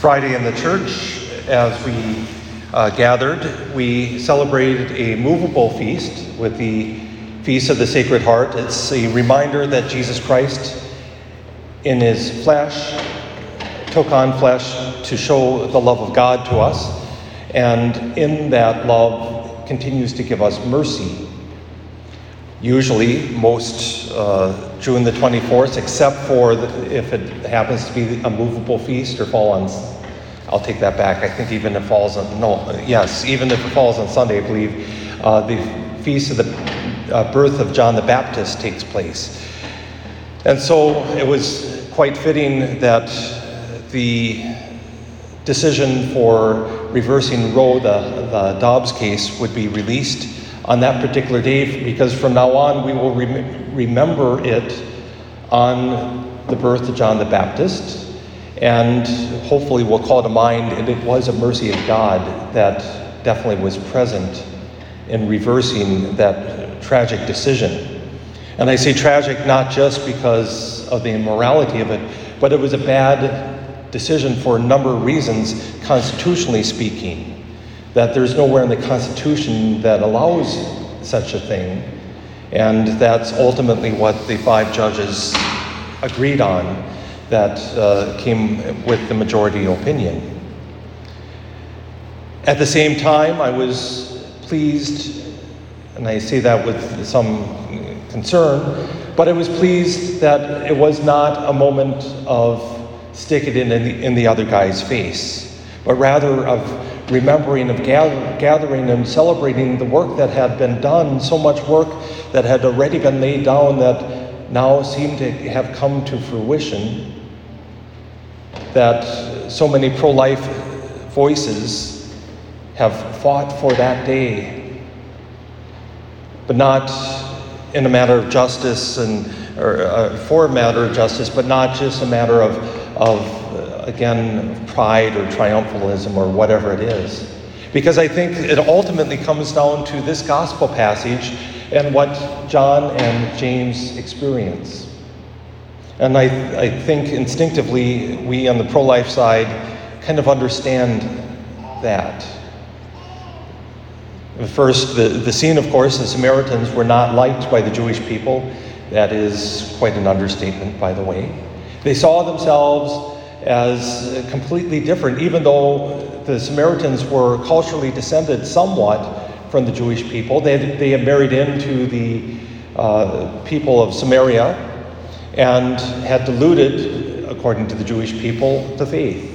Friday in the church, as we uh, gathered, we celebrated a movable feast with the Feast of the Sacred Heart. It's a reminder that Jesus Christ, in his flesh, took on flesh to show the love of God to us, and in that love continues to give us mercy. Usually, most uh, June the 24th, except for the, if it happens to be a movable feast or fall on, I'll take that back. I think even if it falls on, no, yes, even if it falls on Sunday, I believe uh, the feast of the uh, birth of John the Baptist takes place. And so it was quite fitting that the decision for reversing Roe, the, the Dobbs case, would be released on that particular day because from now on we will rem- remember it on the birth of John the Baptist. And hopefully we'll call to mind, and it was a mercy of God that definitely was present in reversing that tragic decision. And I say tragic not just because of the immorality of it, but it was a bad decision for a number of reasons, constitutionally speaking that there's nowhere in the Constitution that allows such a thing. And that's ultimately what the five judges agreed on that uh, came with the majority opinion. At the same time, I was pleased, and I say that with some concern, but I was pleased that it was not a moment of stick it in, in the, in the other guy's face, but rather of remembering, of gather, gathering and celebrating the work that had been done, so much work that had already been laid down that now seemed to have come to fruition. That so many pro life voices have fought for that day, but not in a matter of justice and or uh, for a matter of justice, but not just a matter of, of again, pride or triumphalism or whatever it is. Because I think it ultimately comes down to this gospel passage and what John and James experience. And I, I think instinctively, we on the pro life side kind of understand that. First, the, the scene, of course, the Samaritans were not liked by the Jewish people. That is quite an understatement, by the way. They saw themselves as completely different, even though the Samaritans were culturally descended somewhat from the Jewish people. They had, they had married into the uh, people of Samaria and had diluted, according to the Jewish people, the faith.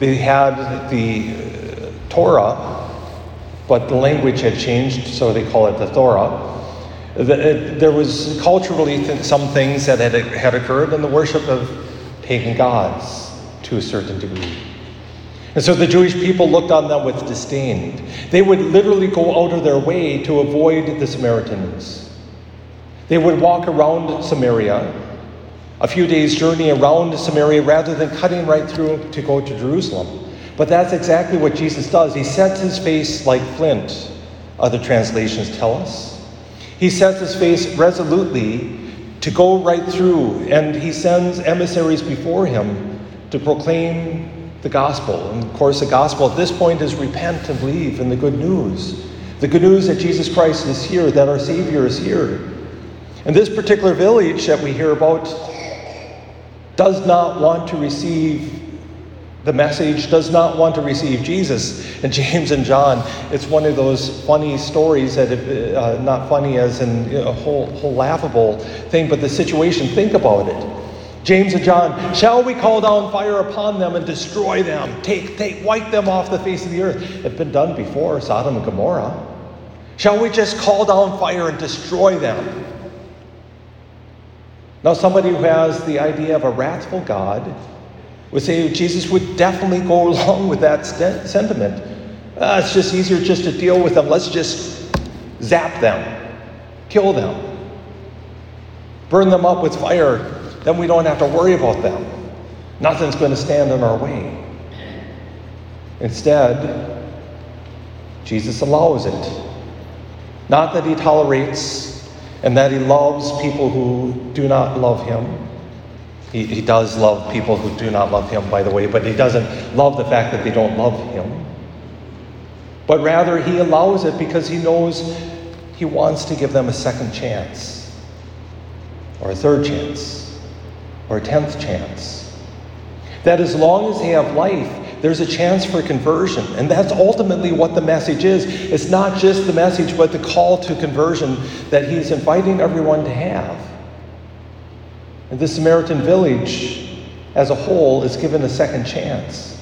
They had the uh, Torah, but the language had changed, so they call it the Torah. There was culturally some things that had, had occurred in the worship of pagan gods to a certain degree. And so the Jewish people looked on them with disdain. They would literally go out of their way to avoid the Samaritans. They would walk around Samaria, a few days' journey around Samaria, rather than cutting right through to go to Jerusalem. But that's exactly what Jesus does. He sets his face like flint, other translations tell us. He sets his face resolutely to go right through, and he sends emissaries before him to proclaim the gospel. And of course, the gospel at this point is repent and believe in the good news. The good news that Jesus Christ is here, that our Savior is here. And this particular village that we hear about does not want to receive the message does not want to receive Jesus. And James and John, it's one of those funny stories that, uh, not funny as in a whole, whole laughable thing, but the situation, think about it. James and John, shall we call down fire upon them and destroy them? Take, take, wipe them off the face of the earth. It's been done before, Sodom and Gomorrah. Shall we just call down fire and destroy them? Now, somebody who has the idea of a wrathful God would say Jesus would definitely go along with that st- sentiment. Uh, it's just easier just to deal with them. Let's just zap them, kill them, burn them up with fire. Then we don't have to worry about them. Nothing's going to stand in our way. Instead, Jesus allows it. Not that he tolerates and that he loves people who do not love him. He, he does love people who do not love him, by the way, but he doesn't love the fact that they don't love him. But rather, he allows it because he knows he wants to give them a second chance, or a third chance, or a tenth chance. That as long as they have life, there's a chance for conversion. And that's ultimately what the message is. It's not just the message, but the call to conversion that he's inviting everyone to have. And the Samaritan village as a whole is given a second chance.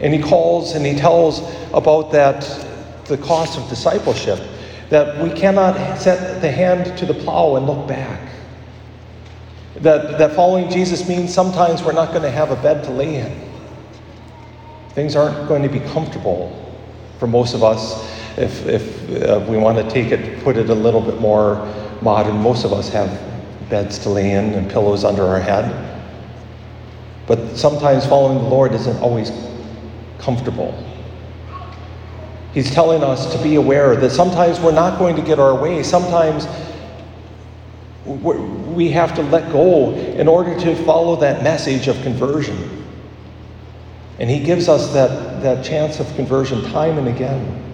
And he calls and he tells about that the cost of discipleship, that we cannot set the hand to the plow and look back. That, that following Jesus means sometimes we're not going to have a bed to lay in. Things aren't going to be comfortable for most of us. If, if uh, we want to take it, put it a little bit more modern, most of us have beds to lay in and pillows under our head. But sometimes following the Lord isn't always comfortable. He's telling us to be aware that sometimes we're not going to get our way. Sometimes we have to let go in order to follow that message of conversion. And He gives us that, that chance of conversion time and again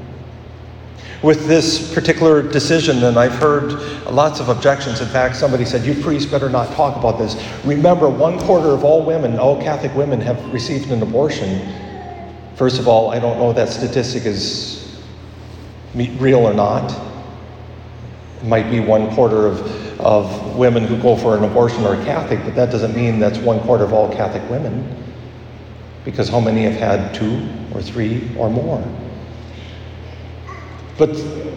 with this particular decision, and I've heard lots of objections. In fact, somebody said, You priests better not talk about this. Remember, one quarter of all women, all Catholic women, have received an abortion. First of all, I don't know that statistic is real or not. It might be one quarter of, of women who go for an abortion are Catholic, but that doesn't mean that's one quarter of all Catholic women. Because how many have had two or three or more? But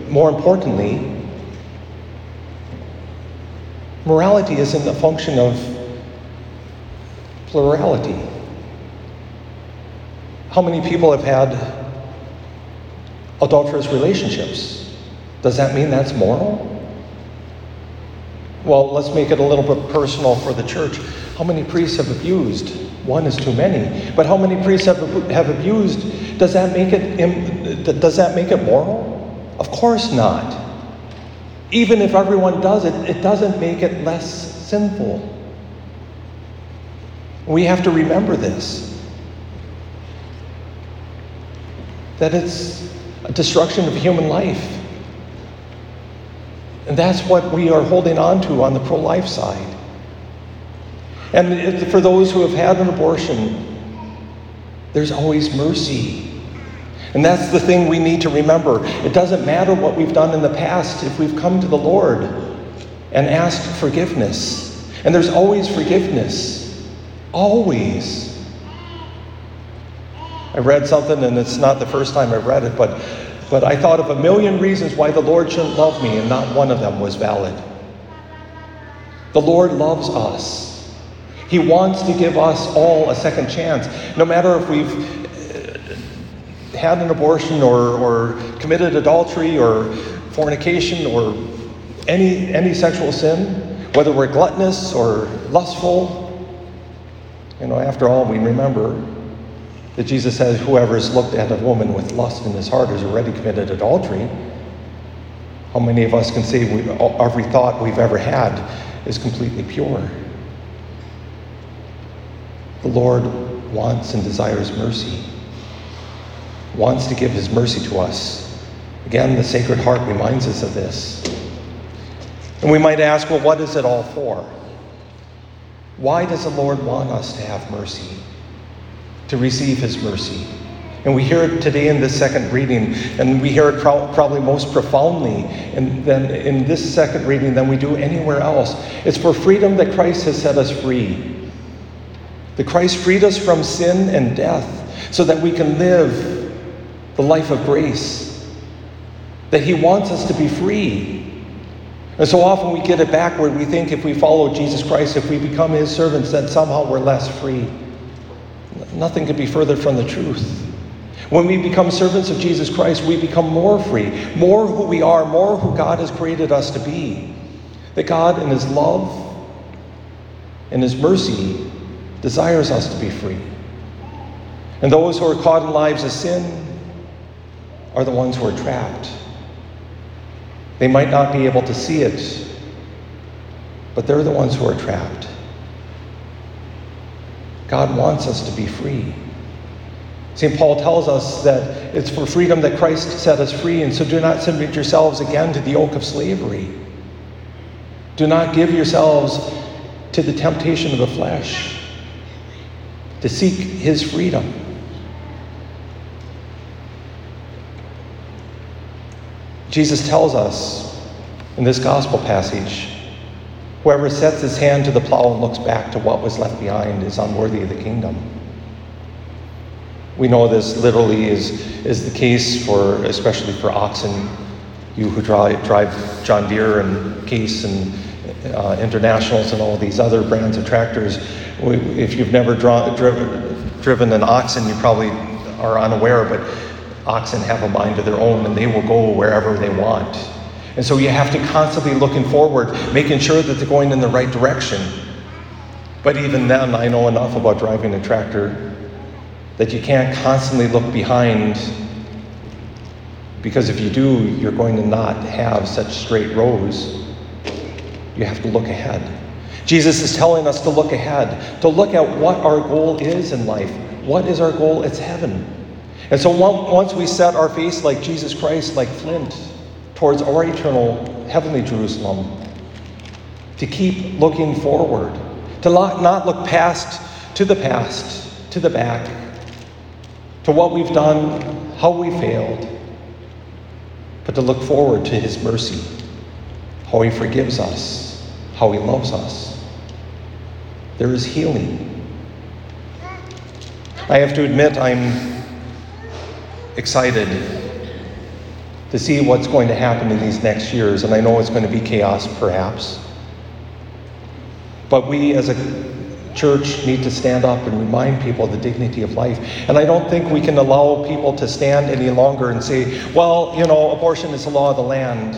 more importantly, morality isn't a function of plurality. How many people have had adulterous relationships? Does that mean that's moral? Well, let's make it a little bit personal for the church. How many priests have abused? One is too many. But how many priests have, have abused? Does that make it does that make it moral? Of course not. Even if everyone does it, it doesn't make it less sinful. We have to remember this that it's a destruction of human life. And that's what we are holding on to on the pro life side. And for those who have had an abortion, there's always mercy. And that's the thing we need to remember. It doesn't matter what we've done in the past if we've come to the Lord and asked forgiveness. And there's always forgiveness. Always. I read something, and it's not the first time I've read it, but, but I thought of a million reasons why the Lord shouldn't love me, and not one of them was valid. The Lord loves us. He wants to give us all a second chance. No matter if we've had an abortion or, or committed adultery or fornication or any, any sexual sin, whether we're gluttonous or lustful. You know, after all, we remember that Jesus says, Whoever has looked at a woman with lust in his heart has already committed adultery. How many of us can say we, every thought we've ever had is completely pure? The Lord wants and desires mercy wants to give his mercy to us. Again, the Sacred Heart reminds us of this. And we might ask, well, what is it all for? Why does the Lord want us to have mercy, to receive his mercy? And we hear it today in this second reading, and we hear it pro- probably most profoundly in, than in this second reading than we do anywhere else. It's for freedom that Christ has set us free. That Christ freed us from sin and death so that we can live the life of grace, that He wants us to be free. And so often we get it backward. We think if we follow Jesus Christ, if we become His servants, that somehow we're less free. Nothing could be further from the truth. When we become servants of Jesus Christ, we become more free, more who we are, more who God has created us to be. That God, in His love and His mercy, desires us to be free. And those who are caught in lives of sin, are the ones who are trapped. They might not be able to see it, but they're the ones who are trapped. God wants us to be free. St. Paul tells us that it's for freedom that Christ set us free, and so do not submit yourselves again to the yoke of slavery. Do not give yourselves to the temptation of the flesh, to seek his freedom. Jesus tells us in this gospel passage whoever sets his hand to the plow and looks back to what was left behind is unworthy of the kingdom. We know this literally is, is the case for, especially for oxen. You who drive, drive John Deere and Case and uh, Internationals and all these other brands of tractors, if you've never draw, driven, driven an oxen, you probably are unaware, but oxen have a mind of their own and they will go wherever they want. And so you have to constantly looking forward, making sure that they're going in the right direction. But even then, I know enough about driving a tractor that you can't constantly look behind because if you do, you're going to not have such straight rows. You have to look ahead. Jesus is telling us to look ahead, to look at what our goal is in life. What is our goal? It's heaven. And so once we set our face like Jesus Christ, like flint, towards our eternal heavenly Jerusalem, to keep looking forward, to not look past to the past, to the back, to what we've done, how we failed, but to look forward to His mercy, how He forgives us, how He loves us. There is healing. I have to admit, I'm excited to see what's going to happen in these next years, and I know it's going to be chaos perhaps. But we as a church need to stand up and remind people of the dignity of life. And I don't think we can allow people to stand any longer and say, well, you know, abortion is the law of the land.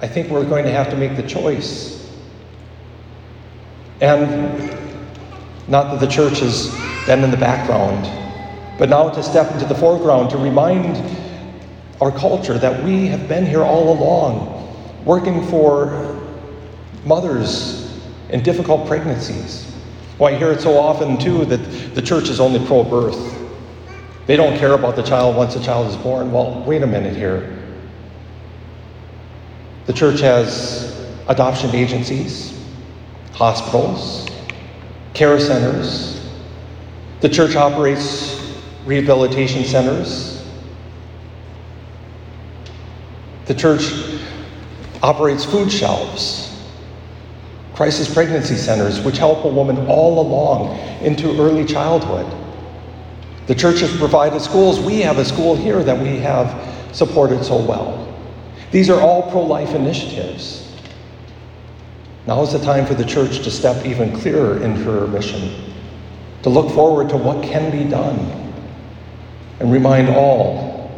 I think we're going to have to make the choice. And not that the church has been in the background, but now to step into the foreground to remind our culture that we have been here all along, working for mothers in difficult pregnancies. Well, I hear it so often, too, that the church is only pro birth. They don't care about the child once the child is born. Well, wait a minute here. The church has adoption agencies, hospitals, care centers. The church operates rehabilitation centers. The church operates food shelves crisis pregnancy centers, which help a woman all along into early childhood. The church has provided schools. We have a school here that we have supported so well. These are all pro life initiatives. Now is the time for the church to step even clearer in her mission, to look forward to what can be done, and remind all,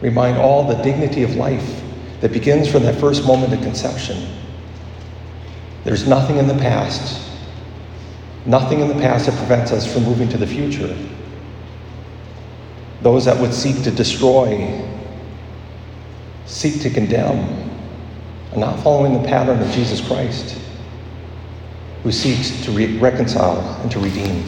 remind all the dignity of life that begins from that first moment of conception there's nothing in the past, nothing in the past that prevents us from moving to the future. Those that would seek to destroy, seek to condemn, are not following the pattern of Jesus Christ, who seeks to re- reconcile and to redeem.